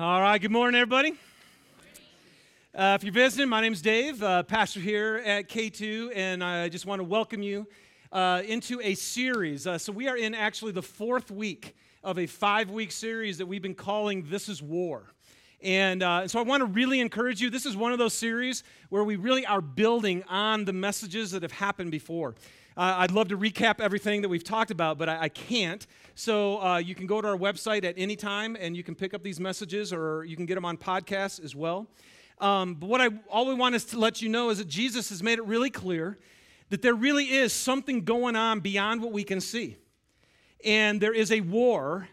All right, good morning, everybody. Uh, if you're visiting, my name's Dave, uh, pastor here at K2, and I just want to welcome you uh, into a series. Uh, so, we are in actually the fourth week of a five week series that we've been calling This is War. And uh, so I want to really encourage you. This is one of those series where we really are building on the messages that have happened before. Uh, I'd love to recap everything that we've talked about, but I, I can't. So uh, you can go to our website at any time and you can pick up these messages or you can get them on podcasts as well. Um, but what I all we want is to let you know is that Jesus has made it really clear that there really is something going on beyond what we can see. And there is a war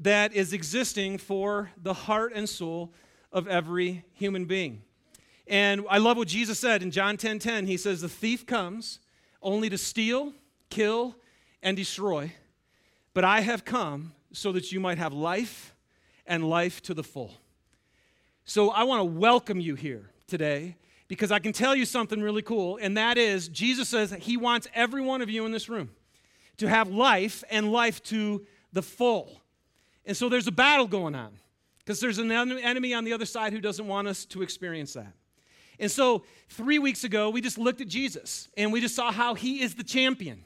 that is existing for the heart and soul of every human being. And I love what Jesus said in John 10:10. 10, 10, he says, "The thief comes only to steal, kill, and destroy. But I have come so that you might have life and life to the full. So I want to welcome you here today because I can tell you something really cool, and that is Jesus says He wants every one of you in this room to have life and life to the full. And so there's a battle going on because there's an enemy on the other side who doesn't want us to experience that. And so, three weeks ago, we just looked at Jesus and we just saw how he is the champion.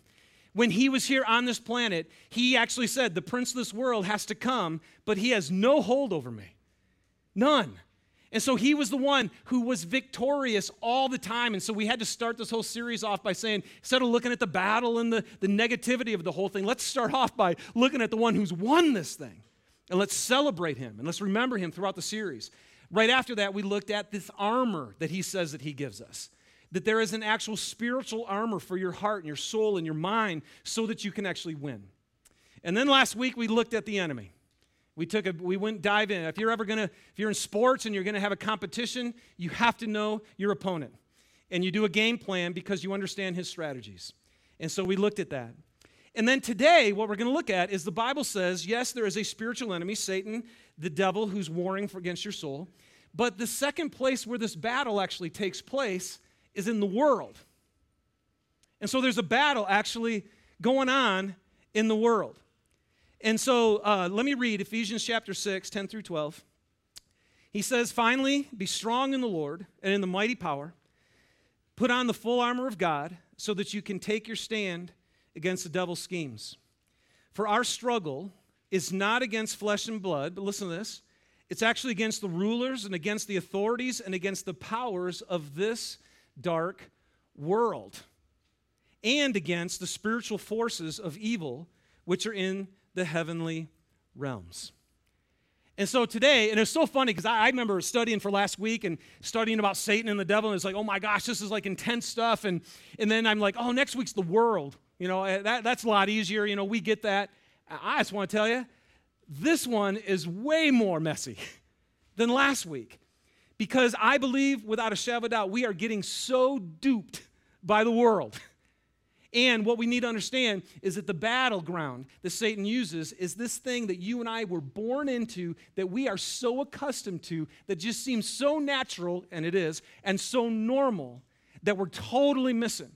When he was here on this planet, he actually said, The prince of this world has to come, but he has no hold over me. None. And so he was the one who was victorious all the time. And so we had to start this whole series off by saying, instead of looking at the battle and the, the negativity of the whole thing, let's start off by looking at the one who's won this thing. And let's celebrate him and let's remember him throughout the series. Right after that, we looked at this armor that he says that he gives us. That there is an actual spiritual armor for your heart and your soul and your mind so that you can actually win. And then last week we looked at the enemy. We took a we went dive in. If you're ever gonna, if you're in sports and you're gonna have a competition, you have to know your opponent. And you do a game plan because you understand his strategies. And so we looked at that. And then today, what we're to look at is the Bible says, yes, there is a spiritual enemy, Satan, the devil, who's warring against your soul. But the second place where this battle actually takes place is in the world. And so there's a battle actually going on in the world. And so uh, let me read Ephesians chapter 6, 10 through 12. He says, Finally, be strong in the Lord and in the mighty power. Put on the full armor of God so that you can take your stand against the devil's schemes. For our struggle is not against flesh and blood, but listen to this it's actually against the rulers and against the authorities and against the powers of this dark world and against the spiritual forces of evil which are in the heavenly realms. And so today, and it's so funny because I, I, remember studying for last week and studying about Satan and the devil, and it's like, oh my gosh, this is like intense stuff. And, and then I'm like, oh, next week's the world. You know, eh, that, that's a lot easier. You know, we get that. I just want to tell you, this one is way more messy than last week because I believe, without a shadow of a doubt, we are getting so duped by the world. And what we need to understand is that the battleground that Satan uses is this thing that you and I were born into that we are so accustomed to that just seems so natural, and it is, and so normal that we're totally missing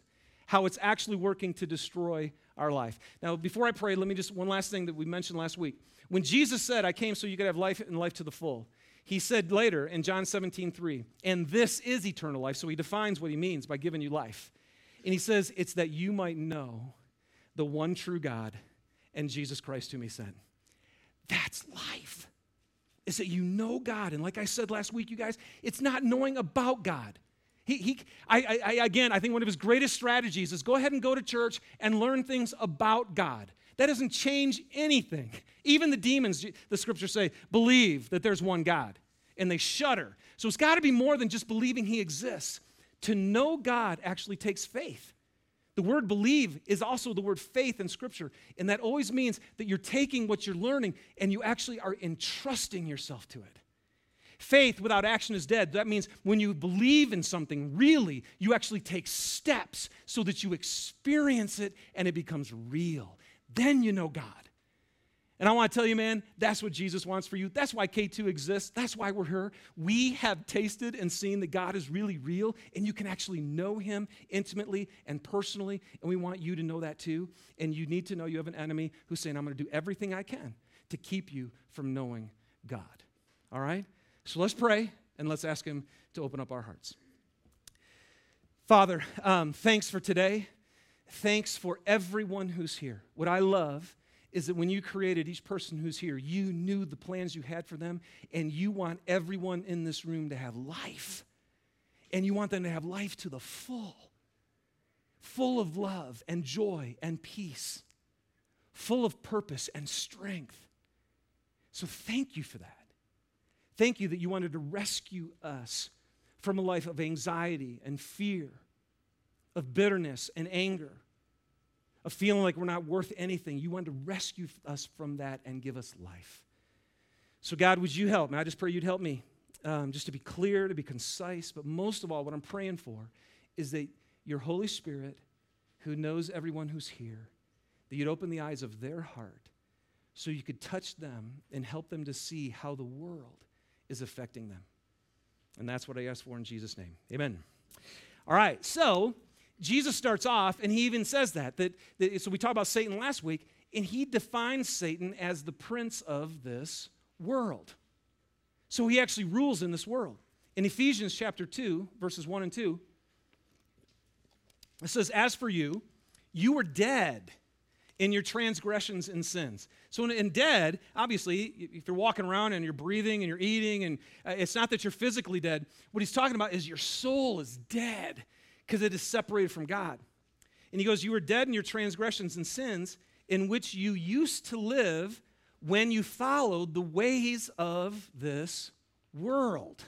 how it's actually working to destroy our life. Now, before I pray, let me just one last thing that we mentioned last week. When Jesus said, I came so you could have life and life to the full, he said later in John 17, 3, and this is eternal life. So he defines what he means by giving you life. And he says, It's that you might know the one true God and Jesus Christ whom he sent. That's life. Is that you know God. And like I said last week, you guys, it's not knowing about God. He, he, I, I, again, I think one of his greatest strategies is go ahead and go to church and learn things about God. That doesn't change anything. Even the demons, the scriptures say, believe that there's one God, and they shudder. So it's got to be more than just believing he exists. To know God actually takes faith. The word believe is also the word faith in Scripture, and that always means that you're taking what you're learning and you actually are entrusting yourself to it. Faith without action is dead. That means when you believe in something, really, you actually take steps so that you experience it and it becomes real. Then you know God. And I want to tell you, man, that's what Jesus wants for you. That's why K2 exists. That's why we're here. We have tasted and seen that God is really real, and you can actually know Him intimately and personally. And we want you to know that too. And you need to know you have an enemy who's saying, I'm going to do everything I can to keep you from knowing God. All right? So let's pray and let's ask Him to open up our hearts. Father, um, thanks for today. Thanks for everyone who's here. What I love is that when you created each person who's here, you knew the plans you had for them, and you want everyone in this room to have life. And you want them to have life to the full, full of love and joy and peace, full of purpose and strength. So thank you for that. Thank you that you wanted to rescue us from a life of anxiety and fear, of bitterness and anger of feeling like we're not worth anything. You wanted to rescue us from that and give us life. So, God, would you help me? I just pray you'd help me um, just to be clear, to be concise. But most of all, what I'm praying for is that your Holy Spirit, who knows everyone who's here, that you'd open the eyes of their heart so you could touch them and help them to see how the world is affecting them. And that's what I ask for in Jesus' name. Amen. All right, so Jesus starts off, and he even says that, that, that. So we talked about Satan last week, and he defines Satan as the prince of this world. So he actually rules in this world. In Ephesians chapter 2, verses 1 and 2, it says, As for you, you were dead in your transgressions and sins. So, in, in, dead, obviously, if you're walking around and you're breathing and you're eating, and uh, it's not that you're physically dead. What he's talking about is your soul is dead because it is separated from God. And he goes, You were dead in your transgressions and sins, in which you used to live when you followed the ways of this world.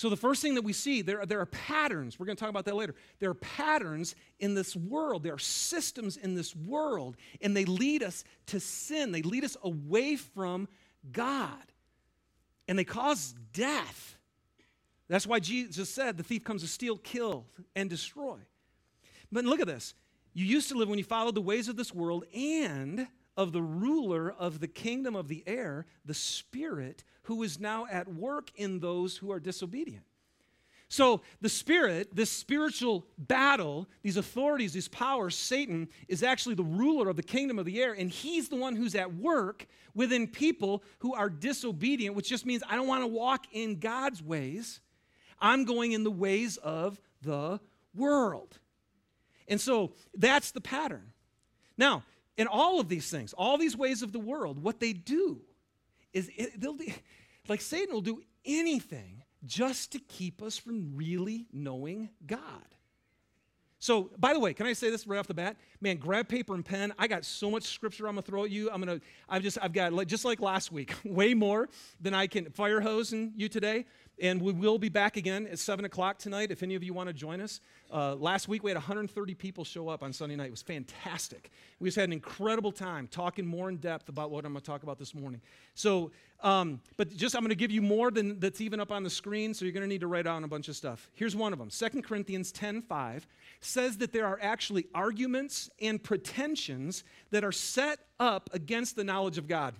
So, the first thing that we see, there, there are patterns. We're going to talk about that later. There are patterns in this world. There are systems in this world, and they lead us to sin. They lead us away from God, and they cause death. That's why Jesus said the thief comes to steal, kill, and destroy. But look at this. You used to live when you followed the ways of this world and of the ruler of the kingdom of the air, the Spirit, who is now at work in those who are disobedient. So, the Spirit, this spiritual battle, these authorities, these powers, Satan is actually the ruler of the kingdom of the air, and he's the one who's at work within people who are disobedient, which just means I don't want to walk in God's ways. I'm going in the ways of the world. And so that's the pattern. Now, in all of these things, all these ways of the world, what they do is it, they'll do, like Satan will do anything just to keep us from really knowing God. So, by the way, can I say this right off the bat? Man, grab paper and pen. I got so much scripture I'm gonna throw at you. I'm gonna, I've just, I've got just like last week, way more than I can fire hose in you today. And we will be back again at 7 o'clock tonight if any of you want to join us. Uh, last week we had 130 people show up on Sunday night. It was fantastic. We just had an incredible time talking more in depth about what I'm to talk about this morning. So, um, but just I'm going to give you more than that's even up on the screen, so you're going to need to write down a bunch of stuff. Here's one of them 2 Corinthians 10:5 says that there are actually arguments and pretensions that are set up against the knowledge of God.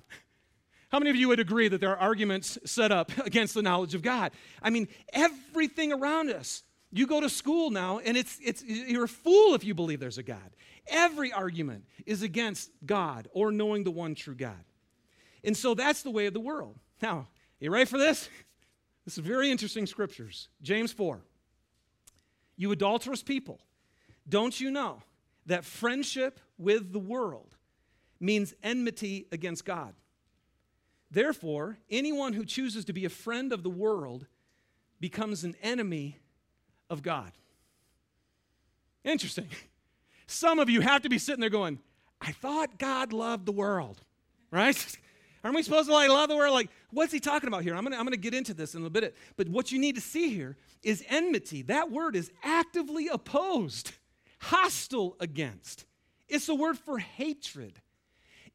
How many of you would agree that there are arguments set up against the knowledge of God? I mean, everything around us. You go to school now, and it's, it's, you're a fool if you believe there's a God. Every argument is against God or knowing the one true God. And so that's the way of the world. Now, you ready for this? This is very interesting scriptures. James 4. You adulterous people, don't you know that friendship with the world means enmity against God? Therefore, anyone who chooses to be a friend of the world becomes an enemy of God. Interesting. Some of you have to be sitting there going, I thought God loved the world, right? Aren't we supposed to like love the world? Like, what's he talking about here? I'm gonna, I'm gonna get into this in a bit. But what you need to see here is enmity. That word is actively opposed, hostile against. It's a word for hatred.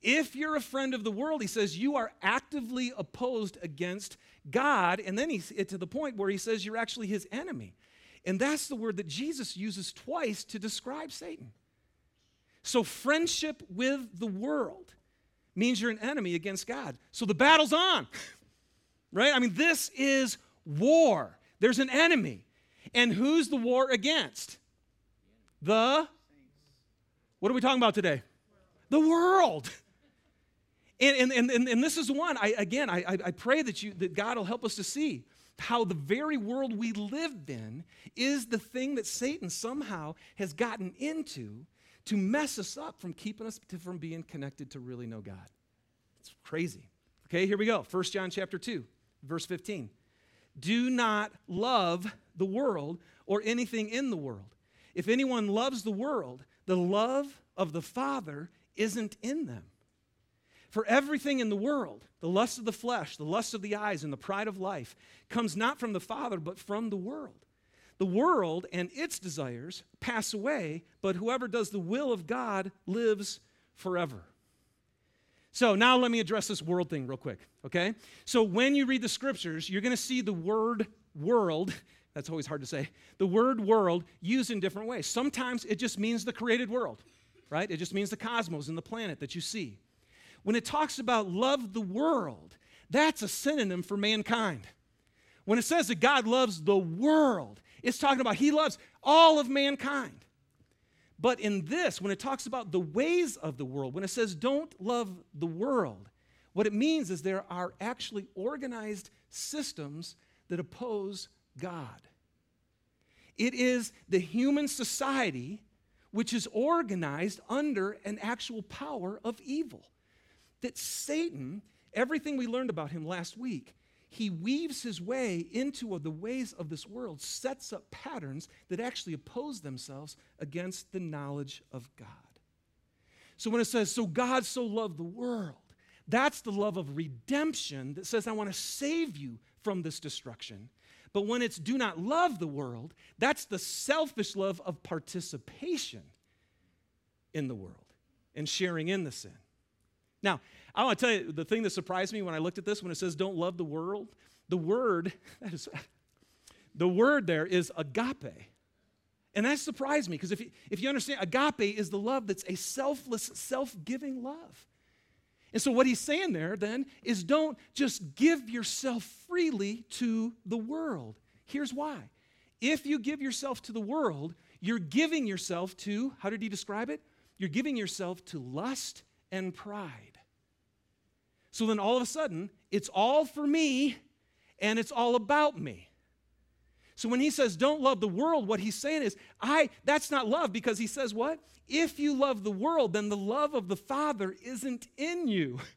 If you're a friend of the world, he says, you are actively opposed against God. And then he's to the point where he says you're actually his enemy. And that's the word that Jesus uses twice to describe Satan. So, friendship with the world means you're an enemy against God. So the battle's on, right? I mean, this is war. There's an enemy. And who's the war against? The, what are we talking about today? The world. And, and, and, and this is one, I, again, I, I pray that, you, that God will help us to see how the very world we live in is the thing that Satan somehow has gotten into to mess us up from keeping us from being connected to really know God. It's crazy. Okay, here we go. 1 John chapter 2, verse 15. Do not love the world or anything in the world. If anyone loves the world, the love of the Father isn't in them. For everything in the world, the lust of the flesh, the lust of the eyes, and the pride of life, comes not from the Father, but from the world. The world and its desires pass away, but whoever does the will of God lives forever. So now let me address this world thing real quick, okay? So when you read the scriptures, you're going to see the word world, that's always hard to say, the word world used in different ways. Sometimes it just means the created world, right? It just means the cosmos and the planet that you see. When it talks about love the world, that's a synonym for mankind. When it says that God loves the world, it's talking about He loves all of mankind. But in this, when it talks about the ways of the world, when it says don't love the world, what it means is there are actually organized systems that oppose God. It is the human society which is organized under an actual power of evil. That Satan, everything we learned about him last week, he weaves his way into the ways of this world, sets up patterns that actually oppose themselves against the knowledge of God. So when it says, So God so loved the world, that's the love of redemption that says, I want to save you from this destruction. But when it's do not love the world, that's the selfish love of participation in the world and sharing in the sin. Now, I want to tell you the thing that surprised me when I looked at this when it says don't love the world, the word, is, the word there is agape. And that surprised me because if you, if you understand, agape is the love that's a selfless, self giving love. And so, what he's saying there then is don't just give yourself freely to the world. Here's why. If you give yourself to the world, you're giving yourself to, how did he describe it? You're giving yourself to lust and pride. So then all of a sudden, it's all for me and it's all about me. So when he says don't love the world, what he's saying is, I that's not love because he says what? If you love the world, then the love of the Father isn't in you.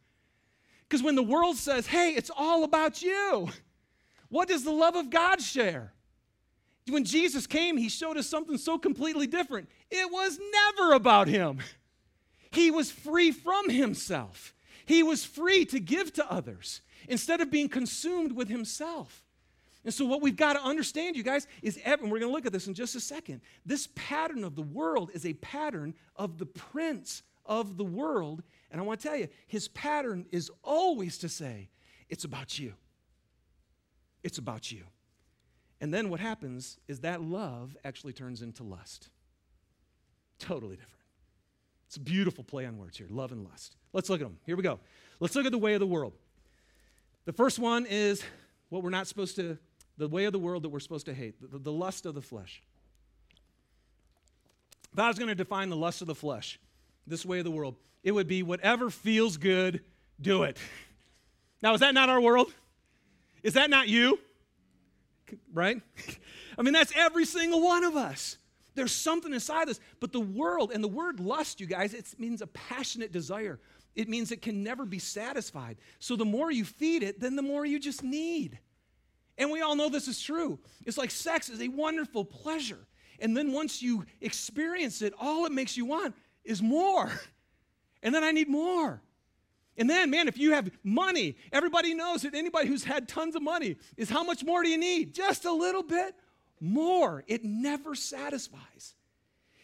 Because when the world says, hey, it's all about you, what does the love of God share? When Jesus came, he showed us something so completely different. It was never about him. He was free from himself. He was free to give to others instead of being consumed with himself. And so, what we've got to understand, you guys, is, and we're going to look at this in just a second. This pattern of the world is a pattern of the prince of the world. And I want to tell you, his pattern is always to say, it's about you. It's about you. And then what happens is that love actually turns into lust. Totally different. It's a beautiful play on words here love and lust. Let's look at them. Here we go. Let's look at the way of the world. The first one is what we're not supposed to, the way of the world that we're supposed to hate, the, the lust of the flesh. If I was going to define the lust of the flesh, this way of the world, it would be whatever feels good, do it. Now, is that not our world? Is that not you? Right? I mean, that's every single one of us. There's something inside us. But the world, and the word lust, you guys, it means a passionate desire. It means it can never be satisfied. So the more you feed it, then the more you just need. And we all know this is true. It's like sex is a wonderful pleasure. And then once you experience it, all it makes you want is more. And then I need more. And then, man, if you have money, everybody knows that anybody who's had tons of money is how much more do you need? Just a little bit more. It never satisfies.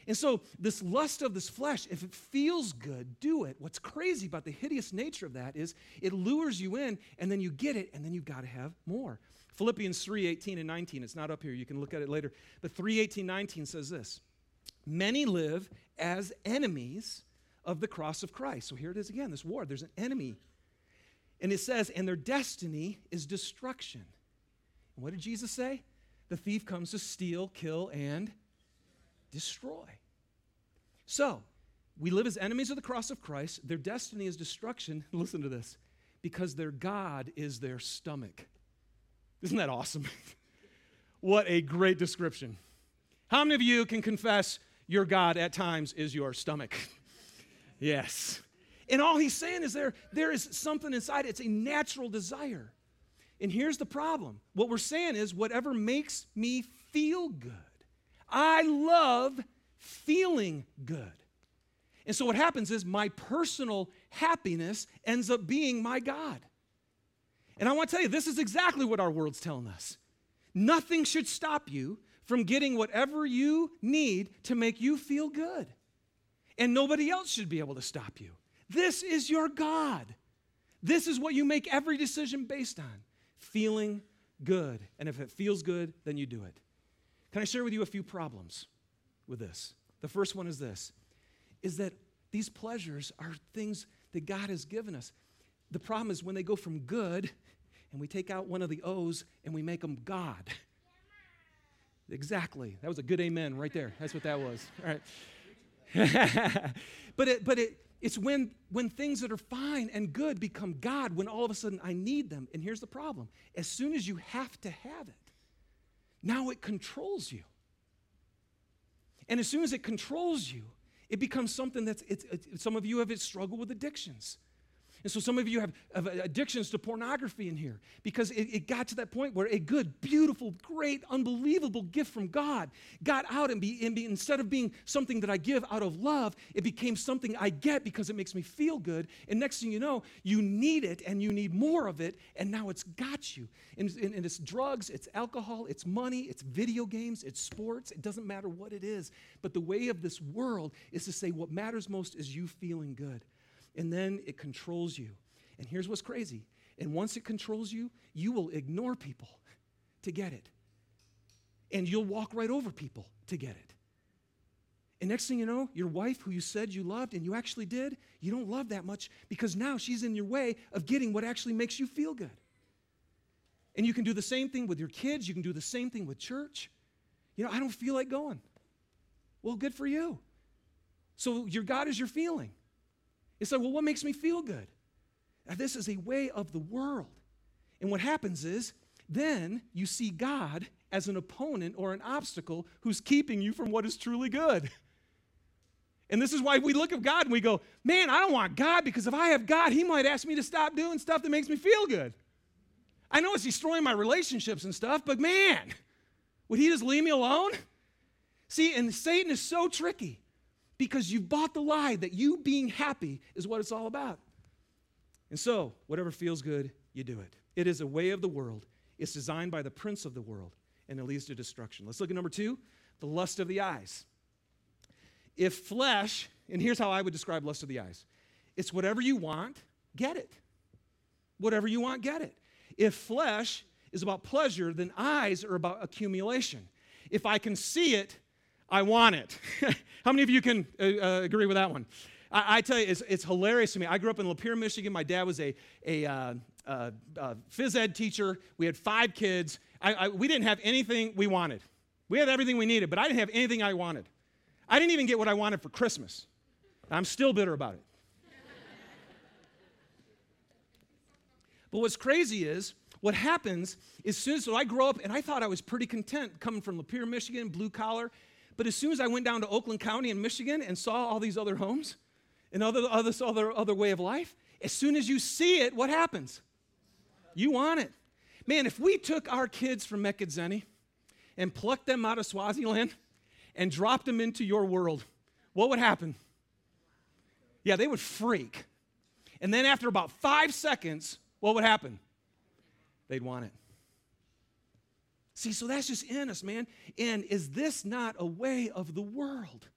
And so, this lust of this flesh, if it feels good, do it. What's crazy about the hideous nature of that is it lures you in, and then you get it, and then you've got to have more. Philippians 3 18 and 19, it's not up here, you can look at it later. But 3 18, 19 says this Many live as enemies of the cross of Christ. So here it is again this war. There's an enemy. And it says, and their destiny is destruction. And what did Jesus say? The thief comes to steal, kill, and destroy. So, we live as enemies of the cross of Christ. Their destiny is destruction. Listen to this because their God is their stomach. Isn't that awesome? what a great description. How many of you can confess your God at times is your stomach? yes. And all he's saying is there, there is something inside. It's a natural desire. And here's the problem what we're saying is whatever makes me feel good. I love feeling good. And so what happens is my personal happiness ends up being my God. And I want to tell you, this is exactly what our world's telling us. Nothing should stop you from getting whatever you need to make you feel good. And nobody else should be able to stop you. This is your God. This is what you make every decision based on feeling good. And if it feels good, then you do it. Can I share with you a few problems with this? The first one is this is that these pleasures are things that God has given us. The problem is when they go from good and we take out one of the O's and we make them God. Exactly. That was a good amen right there. That's what that was. All right. but it, but it, it's when, when things that are fine and good become God, when all of a sudden I need them. And here's the problem as soon as you have to have it, now it controls you. And as soon as it controls you, it becomes something that's, it's, it's, some of you have struggled with addictions. And so some of you have, have addictions to pornography in here because it, it, got to that point where a good, beautiful, great, unbelievable gift from God got out and, be, and be, instead of being something that I give out of love, it became something I get because it makes me feel good. And next thing you know, you need it and you need more of it, and now it's got you. And, and, and it's drugs, it's alcohol, it's money, it's video games, it's sports. It doesn't matter what it is. But the way of this world is to say what matters most is you feeling good and then it controls you. And here's what's crazy. And once it controls you, you will ignore people to get it. And you'll walk right over people to get it. And next thing you know, your wife, who you said you loved and you actually did, you don't love that much because now she's in your way of getting what actually makes you feel good. And you can do the same thing with your kids, you can do the same thing with church. You know, I don't feel like going. Well, good for you. So your God is your feeling. It's like, well, what makes me feel good? Now, this is a way of the world. And what happens is, then you see God as an opponent or an obstacle who's keeping you from what is truly good. And this is why we look at God and we go, man, I don't want God because if I have God, He might ask me to stop doing stuff that makes me feel good. I know it's destroying my relationships and stuff, but man, would He just leave me alone? See, and Satan is so tricky because you've bought the lie that you being happy is what it's all about. And so, whatever feels good, you do it. It is a way of the world. It's designed by the prince of the world, and it leads to destruction. Let's look at number two the lust of the eyes. If flesh, and here's how I would describe lust of the eyes it's whatever you want, get it. Whatever you want, get it. If flesh is about pleasure, then eyes are about accumulation. If I can see it, I want it. How many of you can uh, uh, agree with that one? I, I, tell you, it's, it's hilarious to me. I grew up in Lapeer, Michigan. My dad was a, a uh, uh, uh phys ed teacher. We had five kids. I, I, we didn't have anything we wanted. We had everything we needed, but I didn't have anything I wanted. I didn't even get what I wanted for Christmas. I'm still bitter about it. but what's crazy is, what happens is soon as so I grow up and I thought I was pretty content coming from Lapeer, Michigan, blue collar. But as soon as I went down to Oakland County in Michigan and saw all these other homes and other, other, other, other way of life, as soon as you see it, what happens? You want it. Man, if we took our kids from Mekidzeni and plucked them out of Swaziland and dropped them into your world, what would happen? Yeah, they would freak. And then after about five seconds, what would happen? They'd want it. See, so that's just in us, man. And is this not a way of the world?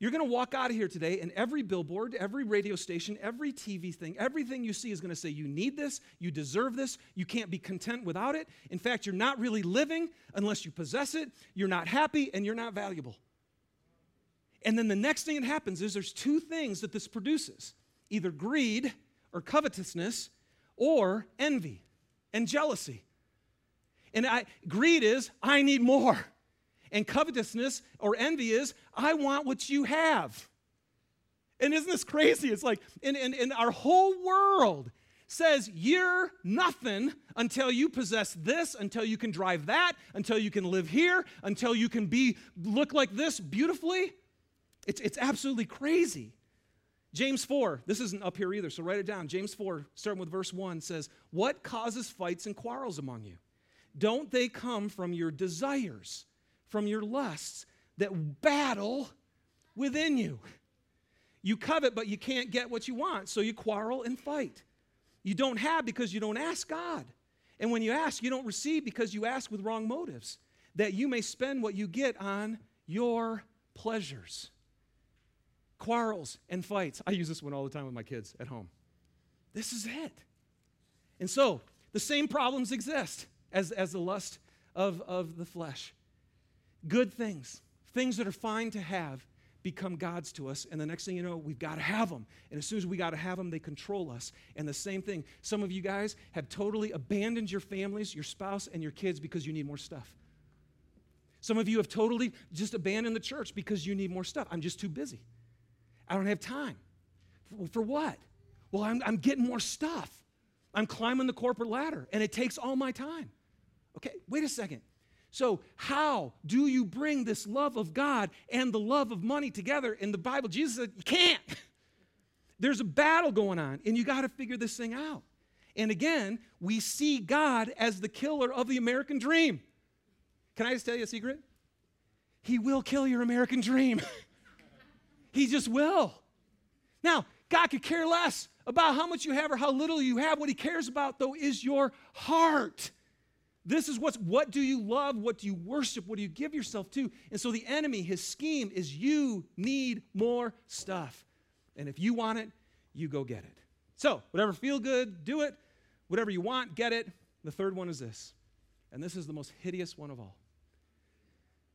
You're going to walk out of here today, and every billboard, every radio station, every TV thing, everything you see is going to say, You need this, you deserve this, you can't be content without it. In fact, you're not really living unless you possess it, you're not happy, and you're not valuable. And then the next thing that happens is there's two things that this produces either greed or covetousness or envy and jealousy. And I, greed is, I need more. And covetousness or envy is, I want what you have. And isn't this crazy? It's like, and, and, and our whole world says you're nothing until you possess this, until you can drive that, until you can live here, until you can be look like this beautifully. It's, it's absolutely crazy. James 4, this isn't up here either, so write it down. James 4, starting with verse 1, says, What causes fights and quarrels among you? Don't they come from your desires, from your lusts that battle within you? You covet, but you can't get what you want, so you quarrel and fight. You don't have because you don't ask God. And when you ask, you don't receive because you ask with wrong motives, that you may spend what you get on your pleasures. Quarrels and fights. I use this one all the time with my kids at home. This is it. And so, the same problems exist as, as the lust of, of the flesh. Good things, things that are fine to have, become gods to us. And the next thing you know, we've got to have them. And as soon as we got to have them, they control us. And the same thing, some of you guys have totally abandoned your families, your spouse, and your kids because you need more stuff. Some of you have totally just abandoned the church because you need more stuff. I'm just too busy. I don't have time. For, what? Well, I'm, I'm getting more stuff. I'm climbing the corporate ladder, and it takes all my time. Okay, wait a second. So, how do you bring this love of God and the love of money together in the Bible? Jesus said, You can't. There's a battle going on, and you got to figure this thing out. And again, we see God as the killer of the American dream. Can I just tell you a secret? He will kill your American dream. he just will. Now, God could care less about how much you have or how little you have. What He cares about, though, is your heart. This is what's what do you love? What do you worship? What do you give yourself to? And so the enemy, his scheme is you need more stuff. And if you want it, you go get it. So, whatever feel good, do it. Whatever you want, get it. The third one is this. And this is the most hideous one of all.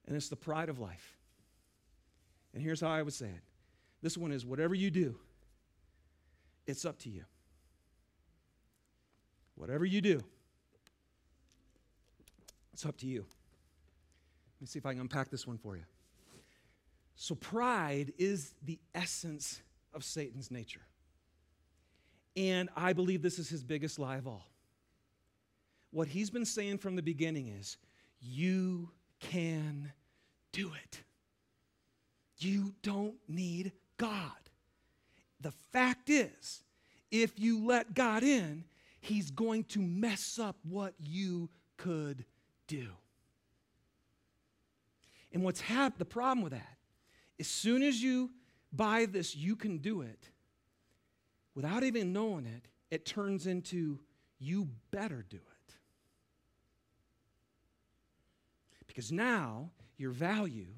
And it's the pride of life. And here's how I would say it. This one is whatever you do, it's up to you. Whatever you do, it's up to you. Let me see if I can unpack this one for you. So, pride is the essence of Satan's nature. And I believe this is his biggest lie of all. What he's been saying from the beginning is, you can do it. You don't need God. The fact is, if you let God in, he's going to mess up what you could do. And what's happened, the problem with that, as soon as you buy this, you can do it, without even knowing it, it turns into you better do it. Because now your value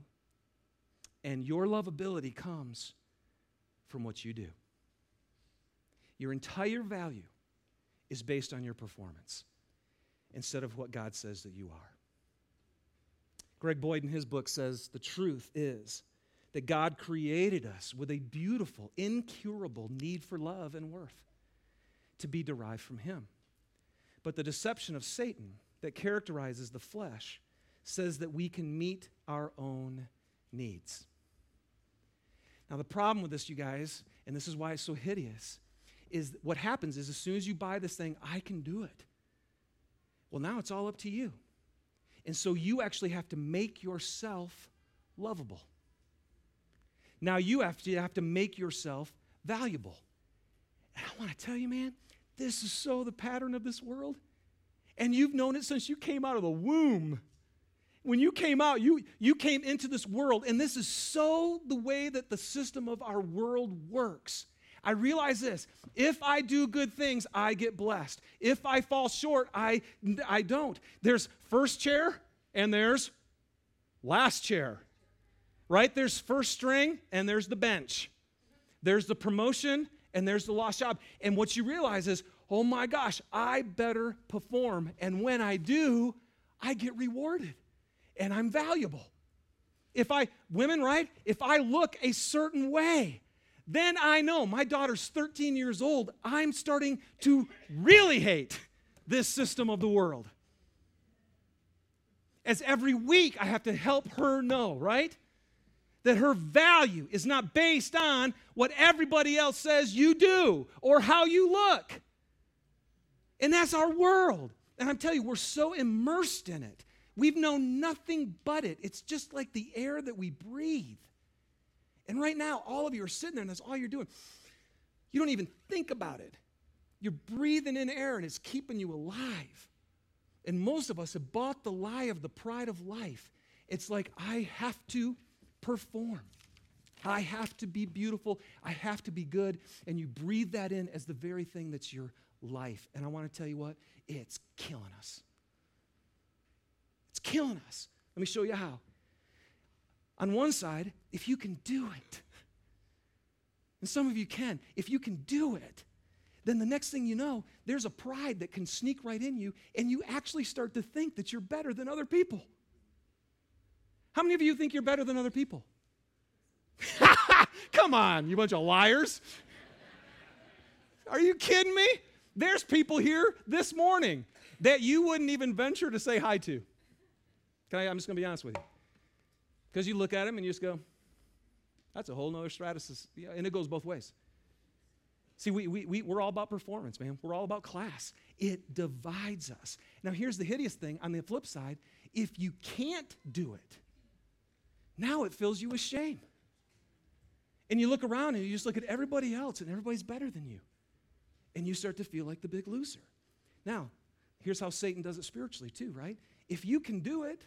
and your lovability comes from what you do. Your entire value is based on your performance instead of what God says that you are. Greg Boyd in his book says the truth is that God created us with a beautiful, incurable need for love and worth to be derived from Him. But the deception of Satan that characterizes the flesh says that we can meet our own needs. Now, the problem with this, you guys, and this is why it's so hideous, is what happens is as soon as you buy this thing, I can do it. Well, now it's all up to you. And so you actually have to make yourself lovable. Now you have to, have to make yourself valuable. And I want to tell you, man, this is so the pattern of this world. And you've known it since you came out of the womb. When you came out, you, you came into this world, and this is so the way that the system of our world works. I realize this if I do good things, I get blessed. If I fall short, I, I don't. There's first chair and there's last chair, right? There's first string and there's the bench. There's the promotion and there's the lost job. And what you realize is, oh my gosh, I better perform. And when I do, I get rewarded and I'm valuable. If I, women, right? If I look a certain way, then I know my daughter's 13 years old. I'm starting to really hate this system of the world. As every week I have to help her know, right? that her value is not based on what everybody else says you do or how you look. And that's our world. And I'm telling you, we're so immersed in it. We've known nothing but it. It's just like the air that we breathe. And right now, all of you are sitting there and that's all you're doing. You don't even think about it. You're breathing in air and it's keeping you alive. And most of us have bought the lie of the pride of life. It's like, I have to perform. I have to be beautiful. I have to be good. And you breathe that in as the very thing that's your life. And I want to tell you what, it's killing us. It's killing us. Let me show you how. On one side, if you can do it, and some of you can, if you can do it, then the next thing you know, there's a pride that can sneak right in you, and you actually start to think that you're better than other people. How many of you think you're better than other people? Come on, you bunch of liars. Are you kidding me? There's people here this morning that you wouldn't even venture to say hi to. Can I, I'm just going to be honest with you. Because you look at them and you just go, that's a whole nother stratus. And it goes both ways. See, we, we, we, we're all about performance, man. We're all about class. It divides us. Now, here's the hideous thing on the flip side if you can't do it, now it fills you with shame. And you look around and you just look at everybody else, and everybody's better than you. And you start to feel like the big loser. Now, here's how Satan does it spiritually, too, right? If you can do it,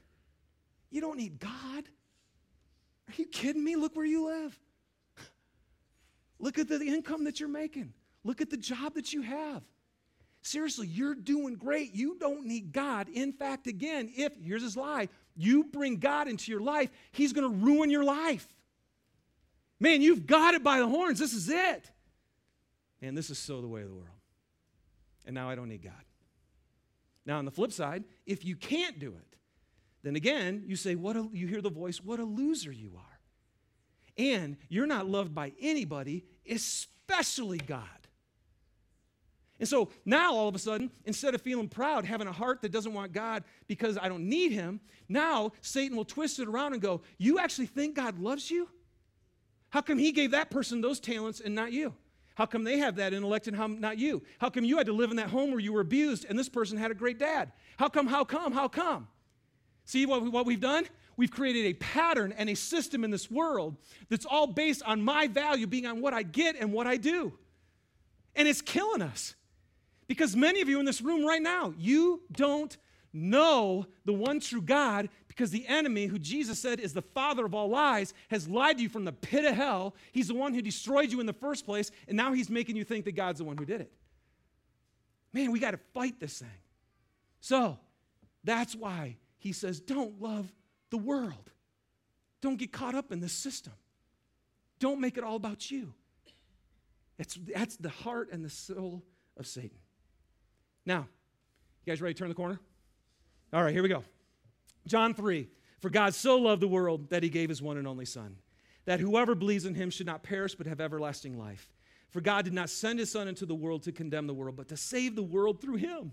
you don't need God. Are you kidding me? Look where you live. Look at the income that you're making. Look at the job that you have. Seriously, you're doing great. You don't need God. In fact, again, if, here's his lie, you bring God into your life, he's going to ruin your life. Man, you've got it by the horns. This is it. And this is so the way of the world. And now I don't need God. Now, on the flip side, if you can't do it, then again, you say, what a, you hear the voice, what a loser you are. And you're not loved by anybody, especially God. And so now all of a sudden, instead of feeling proud, having a heart that doesn't want God because I don't need Him, now Satan will twist it around and go, You actually think God loves you? How come He gave that person those talents and not you? How come they have that intellect and how not you? How come you had to live in that home where you were abused and this person had a great dad? How come, how come, how come? See what, we, what we've done? We've created a pattern and a system in this world that's all based on my value being on what I get and what I do. And it's killing us. Because many of you in this room right now, you don't know the one true God because the enemy, who Jesus said is the father of all lies, has lied to you from the pit of hell. He's the one who destroyed you in the first place, and now he's making you think that God's the one who did it. Man, we got to fight this thing. So that's why he says, don't love the world. Don't get caught up in the system. Don't make it all about you. That's, that's the heart and the soul of Satan. Now, you guys ready to turn the corner? All right, here we go. John 3 For God so loved the world that he gave his one and only Son, that whoever believes in him should not perish but have everlasting life. For God did not send his Son into the world to condemn the world, but to save the world through him.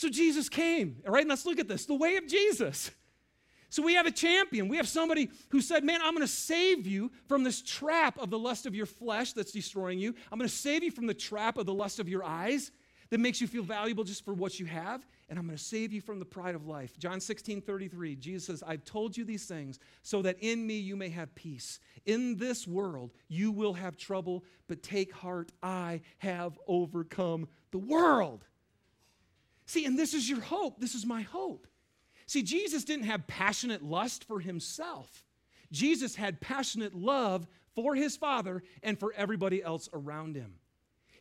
So Jesus came, all right? And let's look at this the way of Jesus. So we have a champion. We have somebody who said, Man, I'm going to save you from this trap of the lust of your flesh that's destroying you. I'm going to save you from the trap of the lust of your eyes that makes you feel valuable just for what you have. And I'm going to save you from the pride of life. John 16, 33, Jesus says, I've told you these things so that in me you may have peace. In this world you will have trouble, but take heart, I have overcome the world. See, and this is your hope. This is my hope. See, Jesus didn't have passionate lust for himself, Jesus had passionate love for his Father and for everybody else around him.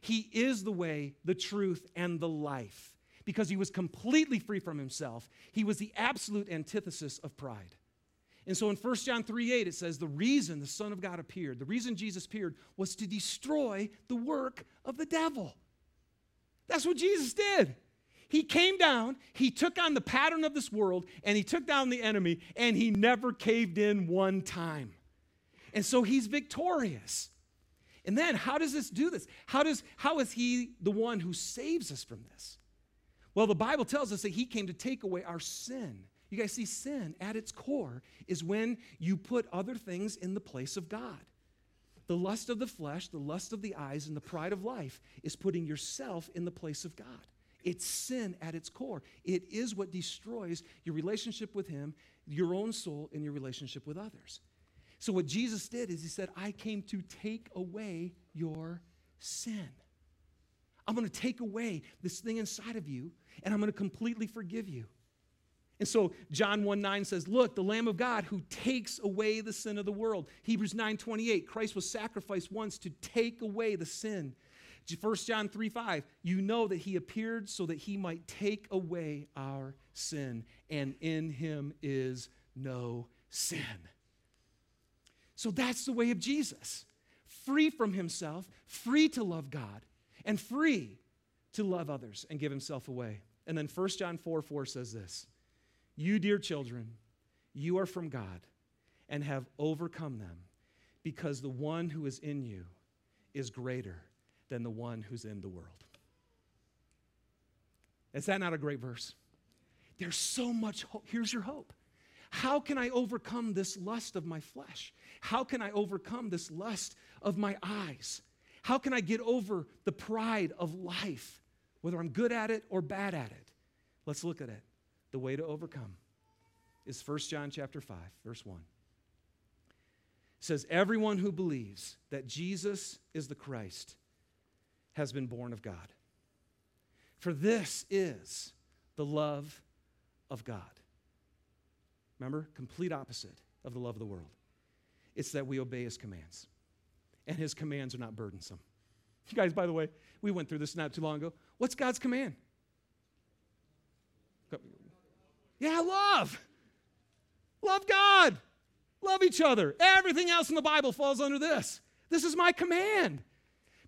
He is the way, the truth, and the life because he was completely free from himself. He was the absolute antithesis of pride. And so in 1 John 3 8, it says, The reason the Son of God appeared, the reason Jesus appeared, was to destroy the work of the devil. That's what Jesus did. He came down, he took on the pattern of this world, and he took down the enemy, and he never caved in one time. And so he's victorious. And then how does this do this? How does how is he the one who saves us from this? Well, the Bible tells us that he came to take away our sin. You guys see, sin at its core is when you put other things in the place of God. The lust of the flesh, the lust of the eyes, and the pride of life is putting yourself in the place of God. It's sin at its core. It is what destroys your relationship with Him, your own soul, and your relationship with others. So, what Jesus did is He said, I came to take away your sin. I'm going to take away this thing inside of you, and I'm going to completely forgive you. And so John 1 9 says, Look, the Lamb of God who takes away the sin of the world. Hebrews 9 28, Christ was sacrificed once to take away the sin. 1 John 3 5, you know that he appeared so that he might take away our sin, and in him is no sin. So that's the way of Jesus free from himself, free to love God, and free to love others and give himself away. And then 1 John 4 4 says this You, dear children, you are from God and have overcome them because the one who is in you is greater than the one who's in the world. Is that not a great verse? There's so much hope. Here's your hope. How can I overcome this lust of my flesh? How can I overcome this lust of my eyes? How can I get over the pride of life, whether I'm good at it or bad at it? Let's look at it. The way to overcome is 1 John chapter 5, verse 1. It says, Everyone who believes that Jesus is the Christ has been born of God. For this is the love of God. Remember, complete opposite of the love of the world. It's that we obey his commands. And his commands are not burdensome. You guys, by the way, we went through this not too long ago. What's God's command? Yeah, love. Love God. Love each other. Everything else in the Bible falls under this. This is my command.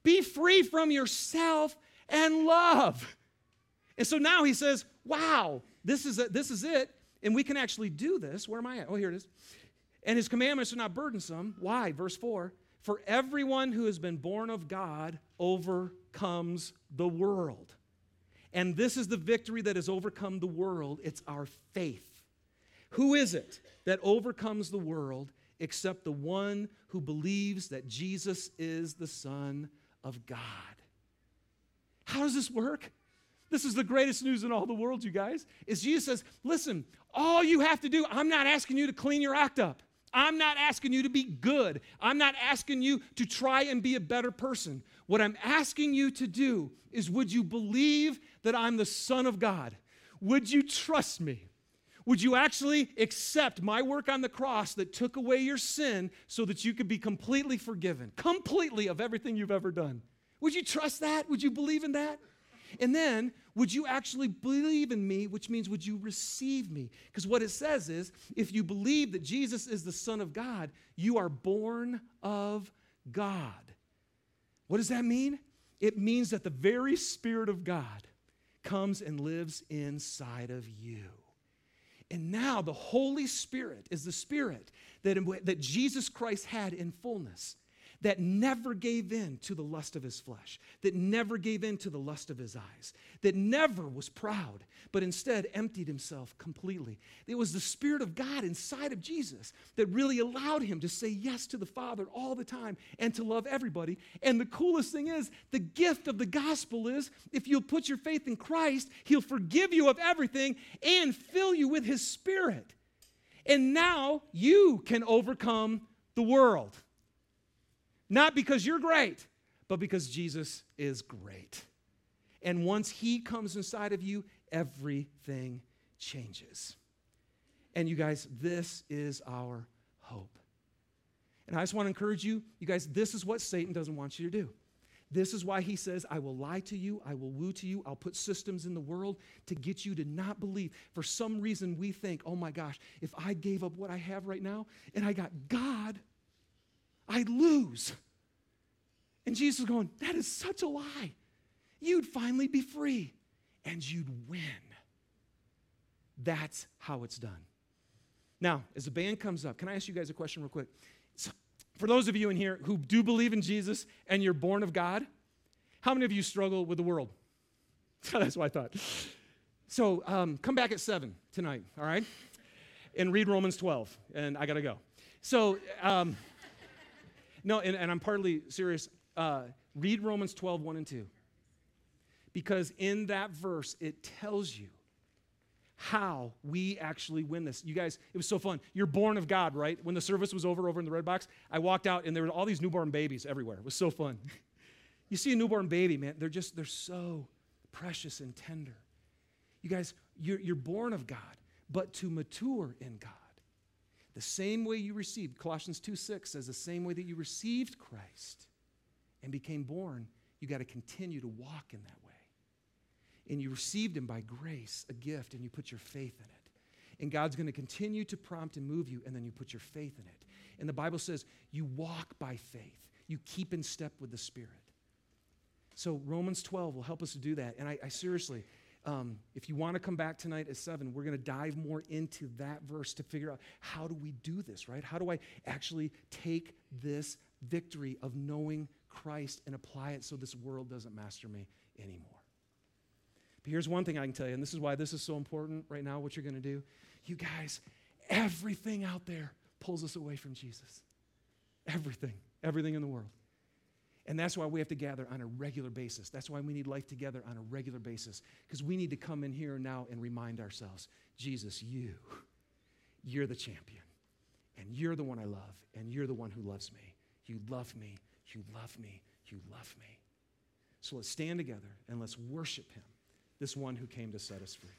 Be free from yourself and love. And so now he says, wow, this is, it, this is it. And we can actually do this. Where am I at? Oh, here it is. And his commandments are not burdensome. Why? Verse 4 For everyone who has been born of God overcomes the world. And this is the victory that has overcome the world it's our faith. Who is it that overcomes the world except the one who believes that Jesus is the Son of God. How does this work? This is the greatest news in all the world, you guys. Is Jesus says, listen, all you have to do, I'm not asking you to clean your act up. I'm not asking you to be good. I'm not asking you to try and be a better person. What I'm asking you to do is would you believe that I'm the Son of God? Would you trust me? Would you actually accept my work on the cross that took away your sin so that you could be completely forgiven, completely of everything you've ever done? Would you trust that? Would you believe in that? And then, would you actually believe in me, which means would you receive me? Because what it says is if you believe that Jesus is the Son of God, you are born of God. What does that mean? It means that the very Spirit of God comes and lives inside of you. And now the Holy Spirit is the Spirit that, that Jesus Christ had in fullness that never gave in to the lust of his flesh, that never gave in to the lust of his eyes, that never was proud, but instead emptied himself completely. It was the Spirit of God inside of Jesus that really allowed him to say yes to the Father all the time and to love everybody. And the coolest thing is, the gift of the gospel is if you'll put your faith in Christ, he'll forgive you of everything and fill you with his Spirit. And now you can overcome the world. Not because you're great, but because Jesus is great. And once He comes inside of you, everything changes. And you guys, this is our hope. And I just want to encourage you, you guys, this is what Satan doesn't want you to do. This is why he says, I will lie to you, I will woo to you, I'll put systems in the world to get you to not believe. For some reason, we think, oh my gosh, if I gave up what I have right now and I got God, I'd lose. And Jesus is going, That is such a lie. You'd finally be free and you'd win. That's how it's done. Now, as the band comes up, can I ask you guys a question real quick? So, for those of you in here who do believe in Jesus and you're born of God, how many of you struggle with the world? That's what I thought. So um, come back at seven tonight, all right? and read Romans 12, and I gotta go. So, um, no, and, and I'm partly serious. Uh, read Romans 12, 1 and 2. Because in that verse, it tells you how we actually win this. You guys, it was so fun. You're born of God, right? When the service was over over in the red box, I walked out and there were all these newborn babies everywhere. It was so fun. you see a newborn baby, man, they're just, they're so precious and tender. You guys, you're, you're born of God, but to mature in God. The same way you received, Colossians 2 6 says, the same way that you received Christ and became born, you got to continue to walk in that way and you received him by grace, a gift, and you put your faith in it. And God's going to continue to prompt and move you, and then you put your faith in it. And the Bible says you walk by faith, you keep in step with the Spirit. So Romans 12 will help us to do that. And I, I seriously, um, if you want to come back tonight at 7, we're going to dive more into that verse to figure out how do we do this, right? How do I actually take this victory of knowing Christ and apply it so this world doesn't master me anymore? But here's one thing I can tell you, and this is why this is so important right now, what you're going to do. You guys, everything out there pulls us away from Jesus. Everything, everything in the world. And that's why we have to gather on a regular basis. That's why we need life together on a regular basis, because we need to come in here now and remind ourselves Jesus, you, you're the champion, and you're the one I love, and you're the one who loves me. You love me, you love me, you love me. So let's stand together and let's worship him this one who came to set us free.